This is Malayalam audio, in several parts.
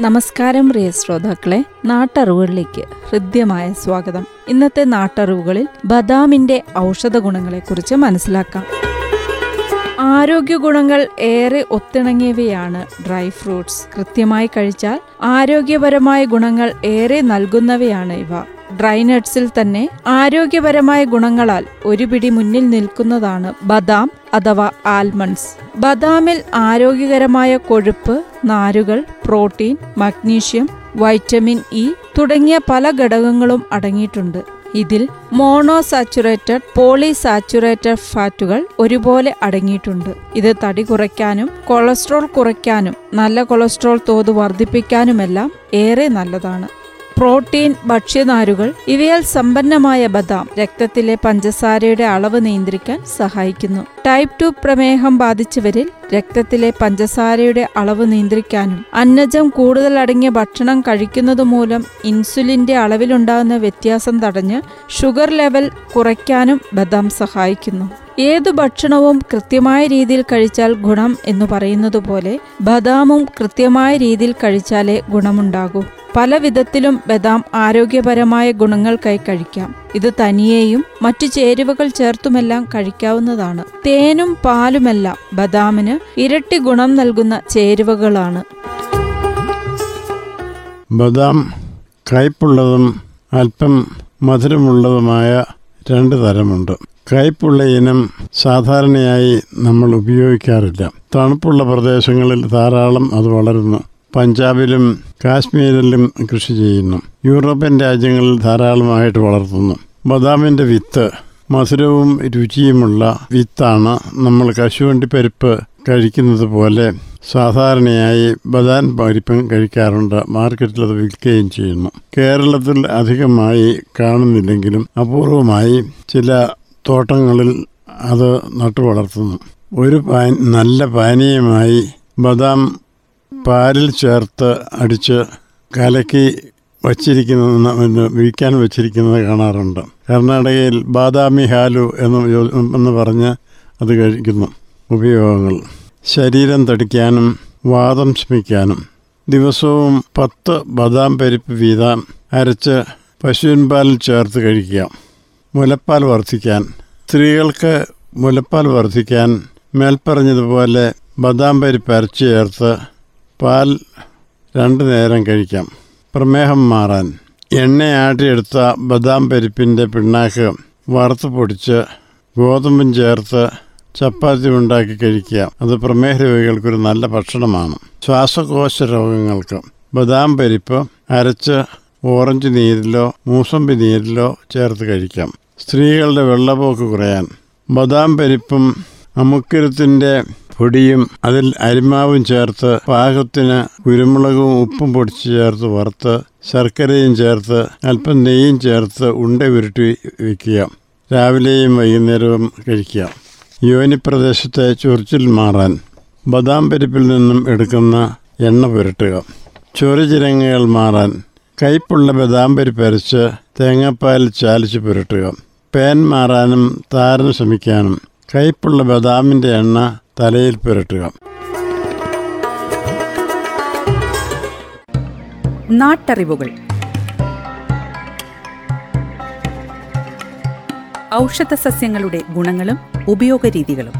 നമസ്കാരം പ്രിയ ശ്രോതാക്കളെ നാട്ടറിവുകളിലേക്ക് ഹൃദ്യമായ സ്വാഗതം. ഇന്നത്തെ നാട്ടറിവുകളിൽ ബദാമിന്റെ ഔഷധ ഗുണങ്ങളെക്കുറിച്ച് മനസ്സിലാക്കാം. ആരോഗ്യ ഗുണങ്ങൾ ഏറെ ഒത്തിണങ്ങിയവയാണ് ഡ്രൈ ഫ്രൂട്ട്സ്. കൃത്യമായി കഴിച്ചാൽ ആരോഗ്യപരമായ ഗുണങ്ങൾ ഏറെ നൽകുന്നവയാണ് ഇവ. ഡ്രൈ നട്ട്സിൽ തന്നെ ആരോഗ്യപരമായ ഗുണങ്ങളാൽ ഒരു പിടി മുന്നിൽ നിൽക്കുന്നതാണ് ബദാം. അഥവാ ആൽമണ്ട്സ്. ബദാമിൽ ആരോഗ്യകരമായ കൊഴുപ്പ് നാരുകൾ പ്രോട്ടീൻ മഗ്നീഷ്യം വൈറ്റമിൻ ഇ തുടങ്ങിയ പല ഘടകങ്ങളും അടങ്ങിയിട്ടുണ്ട്. ഇതിൽ മോണോസാച്ചുറേറ്റഡ് പോളിസാച്ചുറേറ്റഡ് ഫാറ്റുകൾ ഒരുപോലെ അടങ്ങിയിട്ടുണ്ട്. ഇത് തടി കുറയ്ക്കാനും കൊളസ്ട്രോൾ കുറയ്ക്കാനും നല്ല കൊളസ്ട്രോൾ തോത് വർദ്ധിപ്പിക്കാനുമെല്ലാം ഏറെ നല്ലതാണ്. പ്രോട്ടീൻ ഭക്ഷ്യനാരുകൾ ഇവയാൽ സമ്പന്നമായ ബദാം രക്തത്തിലെ പഞ്ചസാരയുടെ അളവ് നിയന്ത്രിക്കാൻ സഹായിക്കുന്നു. ടൈപ്പ് ടു പ്രമേഹം ബാധിച്ചവരിൽ രക്തത്തിലെ പഞ്ചസാരയുടെ അളവ് നിയന്ത്രിക്കാനും അന്നജം കൂടുതൽ അടങ്ങിയ ഭക്ഷണം കഴിക്കുന്നത് മൂലം ഇൻസുലിന്റെ അളവിലുണ്ടാകുന്ന വ്യത്യാസം തടഞ്ഞ് ഷുഗർ ലെവൽ കുറയ്ക്കാനും ബദാം സഹായിക്കുന്നു. ഏതു ഭക്ഷണവും കൃത്യമായ രീതിയിൽ കഴിച്ചാൽ ഗുണം എന്ന് പറയുന്നത് പോലെ ബദാമും കൃത്യമായ രീതിയിൽ കഴിച്ചാലേ ഗുണമുണ്ടാകൂ. പല വിധത്തിലും ബദാം ആരോഗ്യപരമായ ഗുണങ്ങൾക്കായി കഴിക്കാം. ഇത് തനിയെയും മറ്റു ചേരുവകൾ ചേർത്തുമെല്ലാം കഴിക്കാവുന്നതാണ്. തേനും പാലുമെല്ലാം ബദാമിന് ഇരട്ടി ഗുണം നൽകുന്ന ചേരുവകളാണ്. ബദാം കയ്പുള്ളതും അല്പം മധുരമുള്ളതുമായ രണ്ട് തരമുണ്ട്. കയ്പുള്ള ഇനം സാധാരണയായി നമ്മൾ ഉപയോഗിക്കാറില്ല. തണുപ്പുള്ള പ്രദേശങ്ങളിൽ ധാരാളം അത് വളരുന്നു. പഞ്ചാബിലും കാശ്മീരിലും കൃഷി ചെയ്യുന്നു. യൂറോപ്യൻ രാജ്യങ്ങളിൽ ധാരാളമായിട്ട് വളർത്തുന്നു. ബദാമിന്റെ വിത്ത് മധുരവും രുചിയുമുള്ള വിത്താണ് നമ്മൾ കശുവണ്ടി പരിപ്പ് കഴിക്കുന്നത് പോലെ സാധാരണയായി ബദാൻ പരിപ്പും കഴിക്കാറുണ്ട്. മാർക്കറ്റിൽ അത് വിൽക്കുകയും ചെയ്യുന്നു. കേരളത്തിൽ അധികമായി കാണുന്നില്ലെങ്കിലും അപൂർവമായി ചില തോട്ടങ്ങളിൽ അത് നട്ടു വളർത്തുന്നു. ഒരു പാൻ നല്ല പാനീയമായി ബദാം പാലിൽ ചേർത്ത് അടിച്ച് കലക്കി വച്ചിരിക്കുന്ന വിൽക്കാൻ വച്ചിരിക്കുന്നത് കാണാറുണ്ട്. കർണാടകയിൽ ബാദാമി ഹാലു എന്ന് എന്ന് പറഞ്ഞ് അത് കഴിക്കുന്നു. ഉപയോഗങ്ങൾ. ശരീരം തടിക്കാനും വാദം ശമിക്കാനും. ദിവസവും പത്ത് ബദാം പരിപ്പ് വീതം അരച്ച് പശുവിൻ പാലിൽ ചേർത്ത് കഴിക്കുക. മുലപ്പാൽ വർദ്ധിക്കാൻ സ്ത്രീകൾക്ക് മുലപ്പാൽ വർദ്ധിക്കാൻ മേൽപ്പറഞ്ഞതുപോലെ ബദാം പരിപ്പ് അരച്ചു ചേർത്ത് പാൽ രണ്ട് നേരം കഴിക്കാം. പ്രമേഹം മാറാൻ എണ്ണയാട്ടിയെടുത്ത ബദാം പരിപ്പിന്റെ പിണ്ണാക്ക് വറുത്ത് പൊടിച്ച് ഗോതമ്പും ചേർത്ത് ചപ്പാത്തി ഉണ്ടാക്കി കഴിക്കുക. അത് പ്രമേഹ രോഗികൾക്കൊരു നല്ല ഭക്ഷണമാണ്. ശ്വാസകോശ രോഗങ്ങൾക്ക് ബദാം പരിപ്പ് അരച്ച് ഓറഞ്ച് നീരിലോ മൂസമ്പി നീരിലോ ചേർത്ത് കഴിക്കാം. സ്ത്രീകളുടെ വെള്ളപോക്ക് കുറയാൻ. ബദാം പരിപ്പും അമുക്കരത്തിന്റെ പൊടിയും അതിൽ അരിമാവും ചേർത്ത് പാകത്തിന് കുരുമുളകും ഉപ്പും പൊടിച്ച് ചേർത്ത് വറുത്ത് ശർക്കരയും ചേർത്ത് അല്പം നെയ്യും ചേർത്ത് ഉണ്ട ഉരുട്ടി വയ്ക്കുക രാവിലെയും വൈകുന്നേരവും കഴിക്കുക. യോനിപ്രദേശത്തെ ചൊറിച്ചിൽ മാറാൻ. ബദാം പരിപ്പിൽ നിന്നും എടുക്കുന്ന എണ്ണ പുരട്ടുക. ചൊറിചിരങ്ങകൾ മാറാൻ. കയ്പുള്ള ബദാം പരിപ്പ് അരച്ച് തേങ്ങാപ്പാൽ ചാലിച്ച് പുരട്ടുക. പേൻ മാറാനും താരന് ശമിക്കാനും കയ്പുള്ള ബദാമിന്റെ എണ്ണ തലയിൽ പുരട്ടുക. നാട്ടറിവുകൾ. ഔഷധ സസ്യങ്ങളുടെ ഗുണങ്ങളും ഉപയോഗരീതികളും.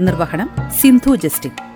നിർവഹണം സിന്ധു ജസ്റ്റിൻ.